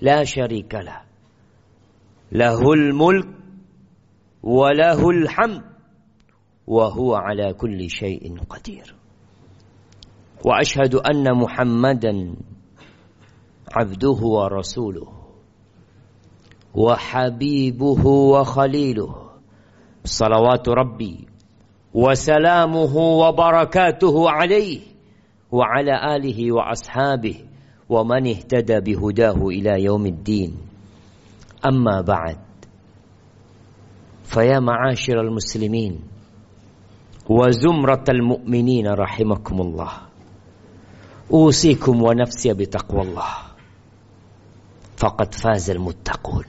لا شريك له. له الملك وله الحمد وهو على كل شيء قدير. وأشهد أن محمدا عبده ورسوله وحبيبه وخليله. صلوات ربي وسلامه وبركاته عليه وعلى آله وأصحابه ومن اهتدى بهداه إلى يوم الدين. أما بعد فيا معاشر المسلمين وزمرة المؤمنين رحمكم الله أوصيكم ونفسي بتقوى الله. فقد فاز المتقون.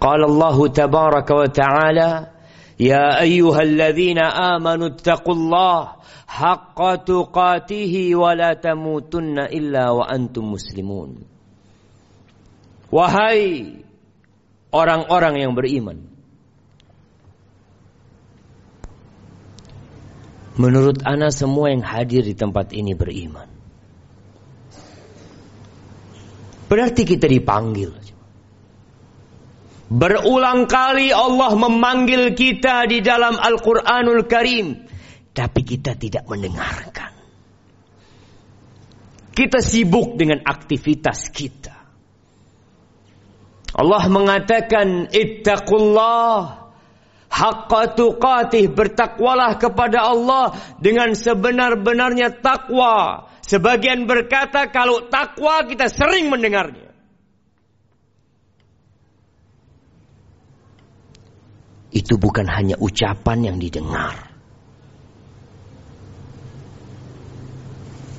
قال الله تبارك وتعالى يا ايها الذين امنوا اتقوا الله حق تقاته ولا تموتن الا وانتم مسلمون wahai orang-orang yang beriman menurut ana semua yang hadir di tempat ini beriman berarti kita dipanggil Berulang kali Allah memanggil kita di dalam Al-Quranul Karim. Tapi kita tidak mendengarkan. Kita sibuk dengan aktivitas kita. Allah mengatakan, Ittaqullah. Haqqa tuqatih. Bertakwalah kepada Allah dengan sebenar-benarnya takwa. Sebagian berkata kalau takwa kita sering mendengarnya. Itu bukan hanya ucapan yang didengar.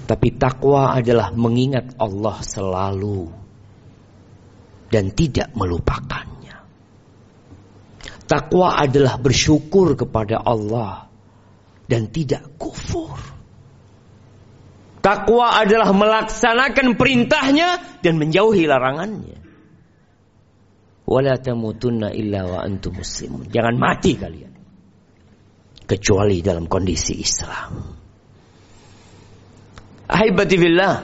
Tapi takwa adalah mengingat Allah selalu dan tidak melupakannya. Takwa adalah bersyukur kepada Allah dan tidak kufur. Takwa adalah melaksanakan perintahnya dan menjauhi larangannya wala tamutunna illa wa antum muslimun. Jangan mati kalian. Kecuali dalam kondisi Islam. Ahibati billah.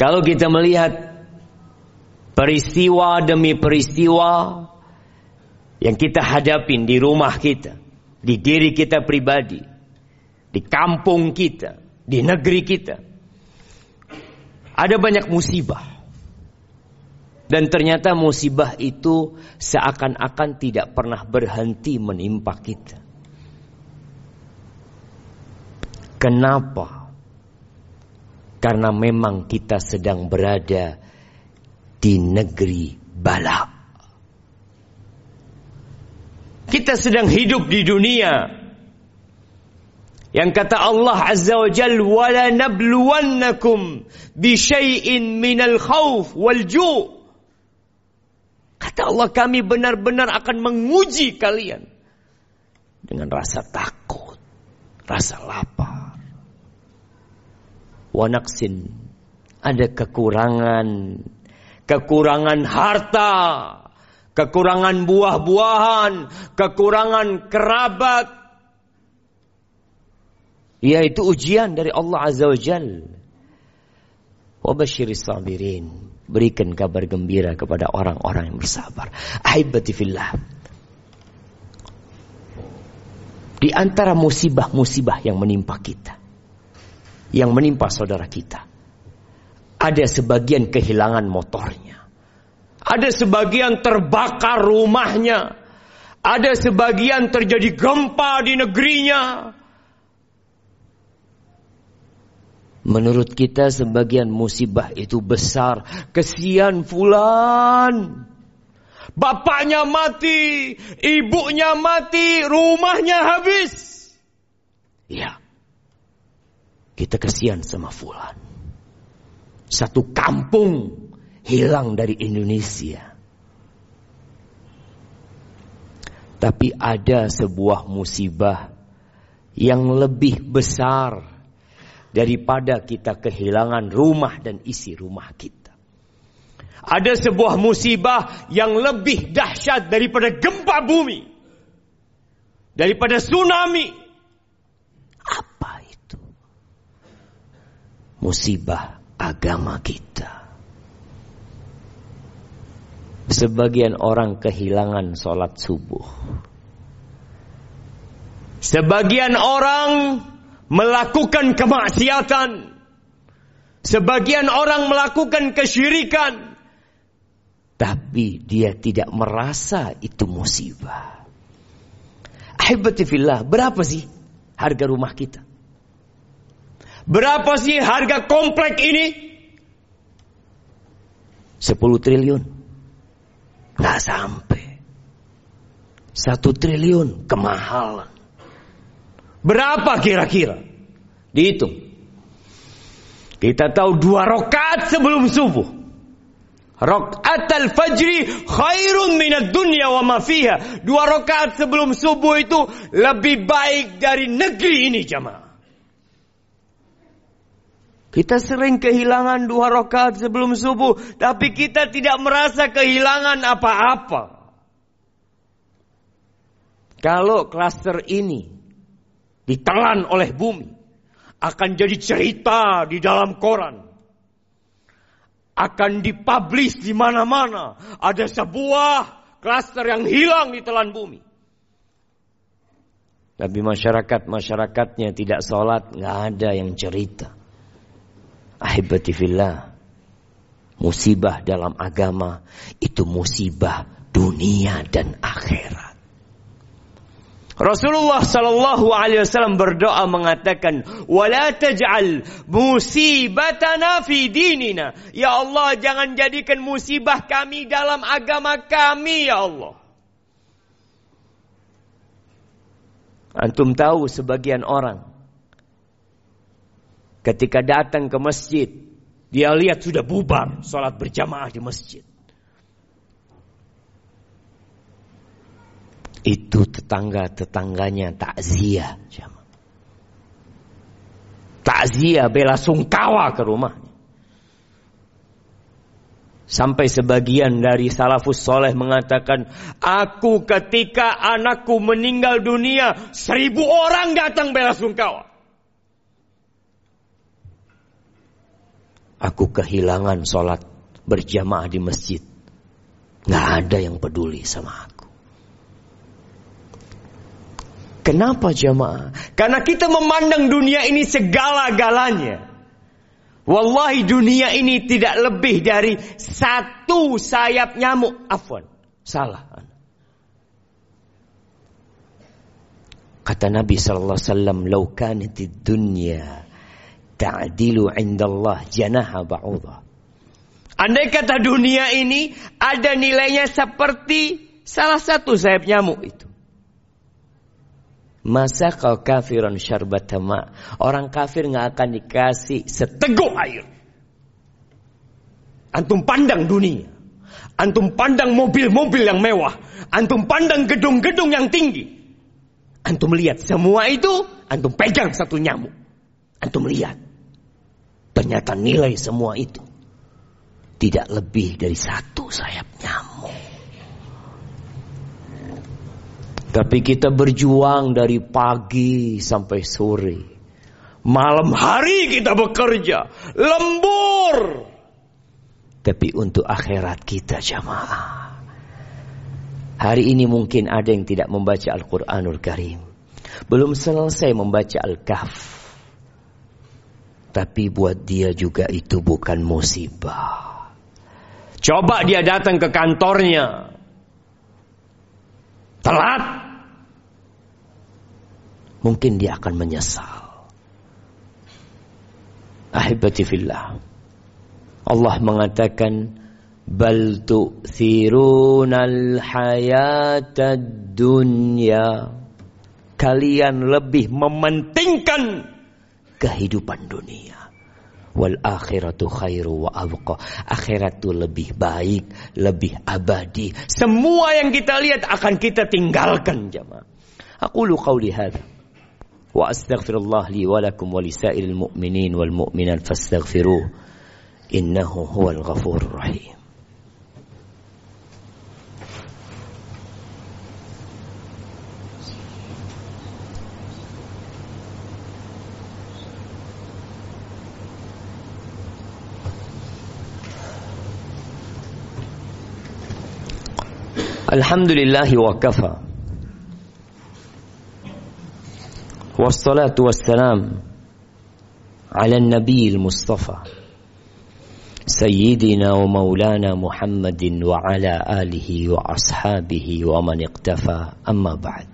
Kalau kita melihat peristiwa demi peristiwa yang kita hadapin di rumah kita, di diri kita pribadi, di kampung kita, di negeri kita. Ada banyak musibah dan ternyata musibah itu seakan-akan tidak pernah berhenti menimpa kita. Kenapa? Karena memang kita sedang berada di negeri bala. Kita sedang hidup di dunia yang kata Allah Azza wa Jal wala nabluwannakum bi syai'in minal khawf wal Kata Allah kami benar-benar akan menguji kalian. Dengan rasa takut. Rasa lapar. Wanaksin. Ada kekurangan. Kekurangan harta. Kekurangan buah-buahan. Kekurangan kerabat. Yaitu ujian dari Allah Azza wa Jal. Wabashiris sabirin. Berikan kabar gembira kepada orang-orang yang bersabar. Ahibati fillah. Di antara musibah-musibah yang menimpa kita. Yang menimpa saudara kita. Ada sebagian kehilangan motornya. Ada sebagian terbakar rumahnya. Ada sebagian terjadi gempa di negerinya. Menurut kita sebagian musibah itu besar. Kesian fulan. Bapaknya mati, ibunya mati, rumahnya habis. Ya. Kita kesian sama fulan. Satu kampung hilang dari Indonesia. Tapi ada sebuah musibah yang lebih besar daripada kita kehilangan rumah dan isi rumah kita. Ada sebuah musibah yang lebih dahsyat daripada gempa bumi. Daripada tsunami. Apa itu? Musibah agama kita. Sebagian orang kehilangan sholat subuh. Sebagian orang melakukan kemaksiatan. Sebagian orang melakukan kesyirikan. Tapi dia tidak merasa itu musibah. Ahibatifillah, berapa sih harga rumah kita? Berapa sih harga komplek ini? 10 triliun. Nggak sampai. Satu triliun kemahalan. Berapa kira-kira? Dihitung. Kita tahu dua rokat sebelum subuh. Rakaat al-fajri khairun minad dunya wa ma fiha. Dua rakaat sebelum subuh itu lebih baik dari negeri ini jamaah. Kita sering kehilangan dua rakaat sebelum subuh, tapi kita tidak merasa kehilangan apa-apa. Kalau klaster ini ditelan oleh bumi, akan jadi cerita di dalam koran akan dipublish di mana-mana. Ada sebuah klaster yang hilang di telan bumi. Tapi masyarakat masyarakatnya tidak sholat, nggak ada yang cerita. Ahibati fillah, musibah dalam agama itu musibah dunia dan akhirat. Rasulullah sallallahu alaihi wasallam berdoa mengatakan, "Wala taj'al musibatana fi dinina." Ya Allah, jangan jadikan musibah kami dalam agama kami, ya Allah. Antum tahu sebagian orang ketika datang ke masjid, dia lihat sudah bubar salat berjamaah di masjid. Itu tetangga-tetangganya takziah. Takziah bela sungkawa ke rumahnya. Sampai sebagian dari salafus soleh mengatakan, aku ketika anakku meninggal dunia, seribu orang datang bela sungkawa. Aku kehilangan sholat berjamaah di masjid. Nggak ada yang peduli sama aku. Kenapa jamaah? Karena kita memandang dunia ini segala-galanya. Wallahi dunia ini tidak lebih dari satu sayap nyamuk. Afwan. Salah. Kata Nabi sallallahu alaihi wasallam, "Lau kanatid dunya ta'dilu 'inda Allah janaha ba'udha." Andai kata dunia ini ada nilainya seperti salah satu sayap nyamuk itu. Masa kau kafiran syarbatama. Orang kafir nggak akan dikasih seteguk air. Antum pandang dunia. Antum pandang mobil-mobil yang mewah. Antum pandang gedung-gedung yang tinggi. Antum lihat semua itu, antum pegang satu nyamuk. Antum lihat. Ternyata nilai semua itu tidak lebih dari satu sayap nyamuk. Tapi kita berjuang dari pagi sampai sore. Malam hari kita bekerja. Lembur. Tapi untuk akhirat kita jamaah. Hari ini mungkin ada yang tidak membaca Al-Quranul Karim. Belum selesai membaca Al-Kahf. Tapi buat dia juga itu bukan musibah. Coba dia datang ke kantornya. Telat mungkin dia akan menyesal. Ahibati fillah. Allah mengatakan bal tu'thirunal hayatad dunya. Kalian lebih mementingkan kehidupan dunia. Wal akhiratu khairu wa abqa. Akhirat itu lebih baik, lebih abadi. Semua yang kita lihat akan kita tinggalkan jemaah. Aku lu qauli hadha. وأستغفر الله لي ولكم ولسائر المؤمنين والمؤمنات فاستغفروه إنه هو الغفور الرحيم. الحمد لله وكفى. والصلاة والسلام على النبي المصطفى سيدنا ومولانا محمد وعلى آله وأصحابه ومن اقتفى أما بعد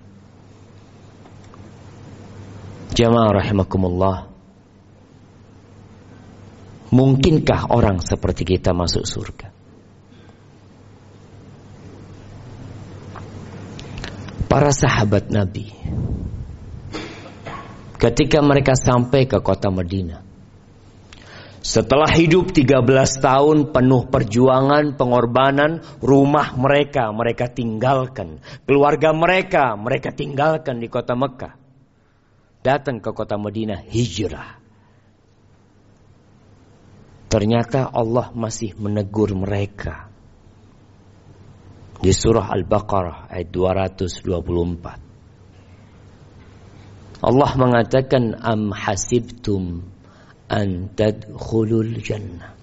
جماعة رحمكم الله Mungkinkah orang seperti kita masuk surga? para sahabat Nabi ketika mereka sampai ke kota Madinah setelah hidup 13 tahun penuh perjuangan, pengorbanan, rumah mereka mereka tinggalkan, keluarga mereka mereka tinggalkan di kota Mekah. Datang ke kota Madinah hijrah. Ternyata Allah masih menegur mereka di surah Al-Baqarah ayat 224. Allah mengatakan am hasibtum an tadkhulul jannah.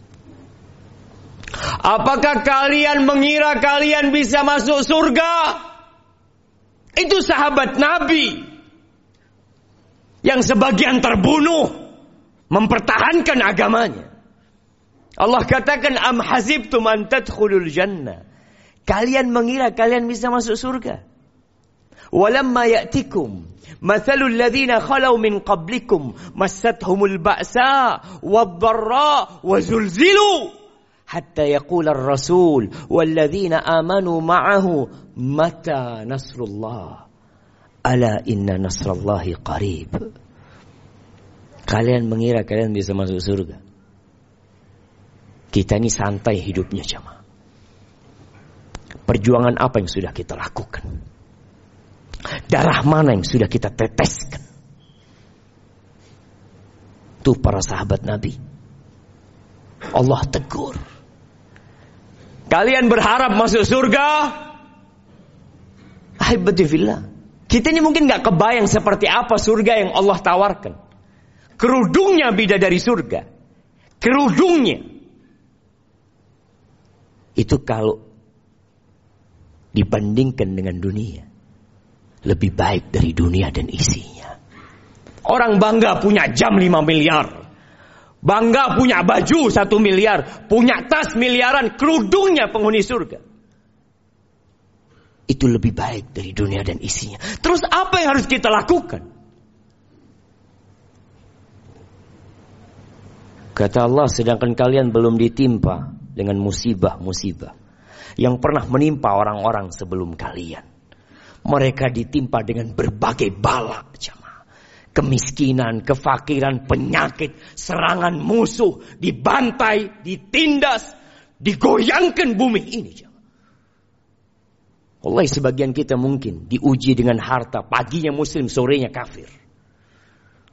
Apakah kalian mengira kalian bisa masuk surga? Itu sahabat Nabi yang sebagian terbunuh mempertahankan agamanya. Allah katakan am hasibtum an tadkhulul jannah. Kalian mengira kalian bisa masuk surga. Walamma ya'tikum mathalul ladzina khalau min qablikum massathumul ba'sa wad-dharra wa zulzilu hatta yaqula ar-rasul walladzina amanu ma'ahu mata nasrullah ala inna nasrallahi qarib Kalian mengira kalian bisa masuk surga. Kita ini santai hidupnya jemaah. Perjuangan apa yang sudah kita lakukan? Darah mana yang sudah kita teteskan? Itu para sahabat Nabi. Allah tegur. Kalian berharap masuk surga? Ahibbatifillah. Kita ini mungkin gak kebayang seperti apa surga yang Allah tawarkan. Kerudungnya beda dari surga. Kerudungnya. Itu kalau dibandingkan dengan dunia. Lebih baik dari dunia dan isinya. Orang bangga punya jam 5 miliar. Bangga punya baju 1 miliar. Punya tas miliaran. Kerudungnya penghuni surga. Itu lebih baik dari dunia dan isinya. Terus apa yang harus kita lakukan? Kata Allah, sedangkan kalian belum ditimpa dengan musibah-musibah yang pernah menimpa orang-orang sebelum kalian. Mereka ditimpa dengan berbagai bala, jamaah. Kemiskinan, kefakiran, penyakit, serangan musuh, dibantai, ditindas, digoyangkan bumi ini, jamaah. Allah sebagian kita mungkin diuji dengan harta, paginya muslim, sorenya kafir.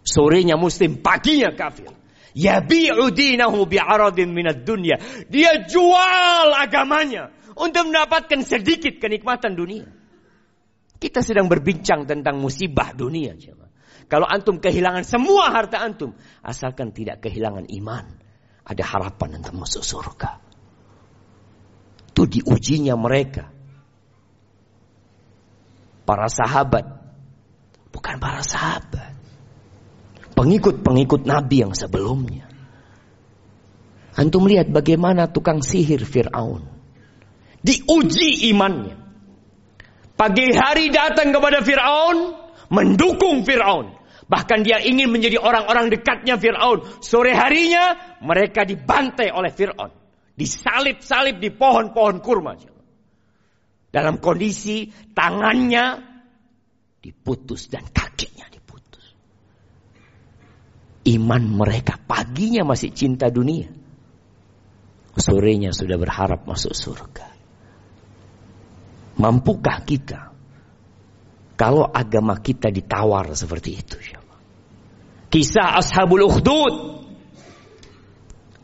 Sorenya muslim, paginya kafir. Yabi'u dinahu bi'aradin minad dunya. Dia jual agamanya untuk mendapatkan sedikit kenikmatan dunia. Kita sedang berbincang tentang musibah dunia. Kalau antum kehilangan semua harta antum, asalkan tidak kehilangan iman, ada harapan untuk masuk surga. Itu diujinya mereka. Para sahabat, bukan para sahabat. Pengikut-pengikut Nabi yang sebelumnya. Antum lihat bagaimana tukang sihir Fir'aun diuji imannya. Pagi hari datang kepada Fir'aun, mendukung Fir'aun. Bahkan dia ingin menjadi orang-orang dekatnya Fir'aun. Sore harinya mereka dibantai oleh Fir'aun. Disalib-salib di pohon-pohon kurma. Dalam kondisi tangannya diputus dan kakinya diputus. iman mereka. Paginya masih cinta dunia. Sorenya sudah berharap masuk surga. Mampukah kita kalau agama kita ditawar seperti itu? Kisah Ashabul Ukhdud.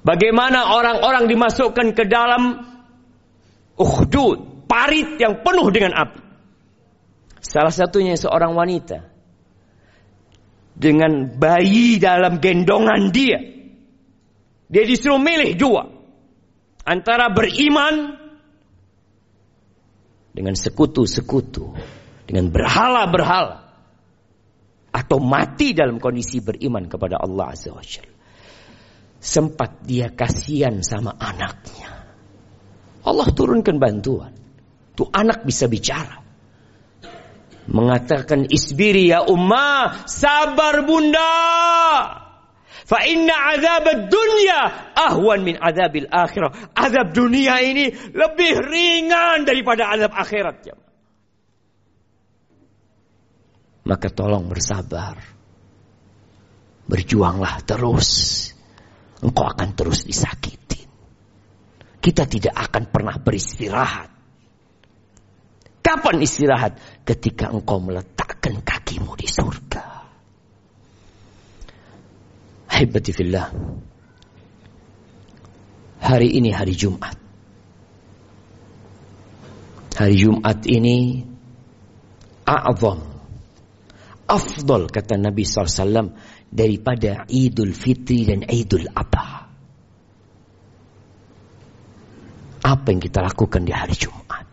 Bagaimana orang-orang dimasukkan ke dalam Ukhdud. Parit yang penuh dengan api. Salah satunya seorang wanita. Dengan bayi dalam gendongan dia. Dia disuruh milih dua. Antara beriman dengan sekutu-sekutu, dengan berhala-berhala, atau mati dalam kondisi beriman kepada Allah Azza wa Sempat dia kasihan sama anaknya. Allah turunkan bantuan. Tuh anak bisa bicara. Mengatakan isbiri ya ummah, sabar bunda. Fa inna azab dunya ahwan min azabil akhirah. Azab dunia ini lebih ringan daripada azab akhirat. Ya. Maka tolong bersabar. Berjuanglah terus. Engkau akan terus disakitin. Kita tidak akan pernah beristirahat. Kapan istirahat? Ketika engkau meletakkan kakimu di surga. Ahibati fillah. Hari ini hari Jumat. Hari Jumat ini a'zam. Afdal kata Nabi SAW daripada Idul Fitri dan Idul Adha. Apa yang kita lakukan di hari Jumat?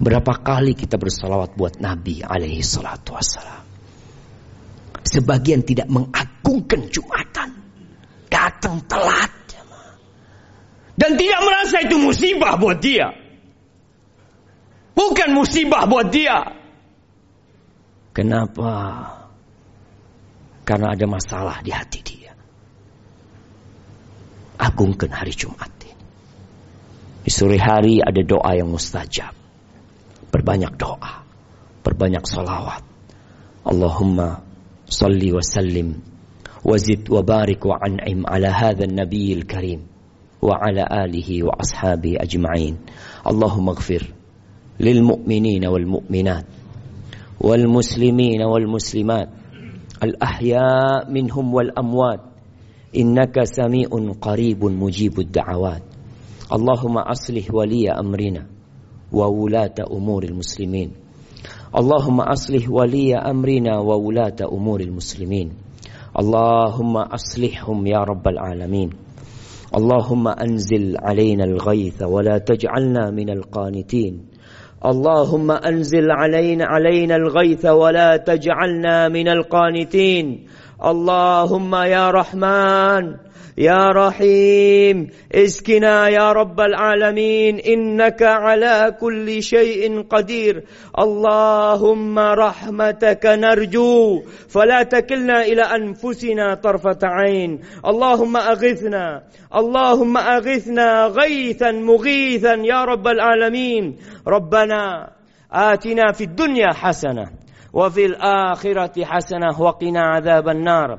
Berapa kali kita bersalawat buat Nabi alaihi salatu wassalam. Sebagian tidak mengagungkan Jumatan. Datang telat. Dan tidak merasa itu musibah buat dia. Bukan musibah buat dia. Kenapa? Karena ada masalah di hati dia. Agungkan hari Jumat ini. Di sore hari ada doa yang mustajab. berbanyak doa. berbanyak salawat. Allahumma salli wa sallim وزد وبارك وعنعم على هذا النبي الكريم وعلى آله وأصحابه أجمعين. اللهم اغفر للمؤمنين والمؤمنات والمسلمين والمسلمات الأحياء منهم والأموات. إنك سميع قريب مجيب الدعوات. اللهم أصلح ولي أمرنا وولاة أمور المسلمين. اللهم أصلح ولي أمرنا وولاة أمور المسلمين. اللهم أصلحهم يا رب العالمين. اللهم أنزل علينا الغيث ولا تجعلنا من القانتين. اللهم أنزل علينا علينا الغيث ولا تجعلنا من القانتين. اللهم يا رحمن يا رحيم اسكنا يا رب العالمين إنك على كل شيء قدير. اللهم رحمتك نرجو فلا تكلنا إلى أنفسنا طرفة عين. اللهم أغثنا اللهم أغثنا غيثا مغيثا يا رب العالمين. ربنا آتنا في الدنيا حسنة وفي الآخرة حسنة وقنا عذاب النار.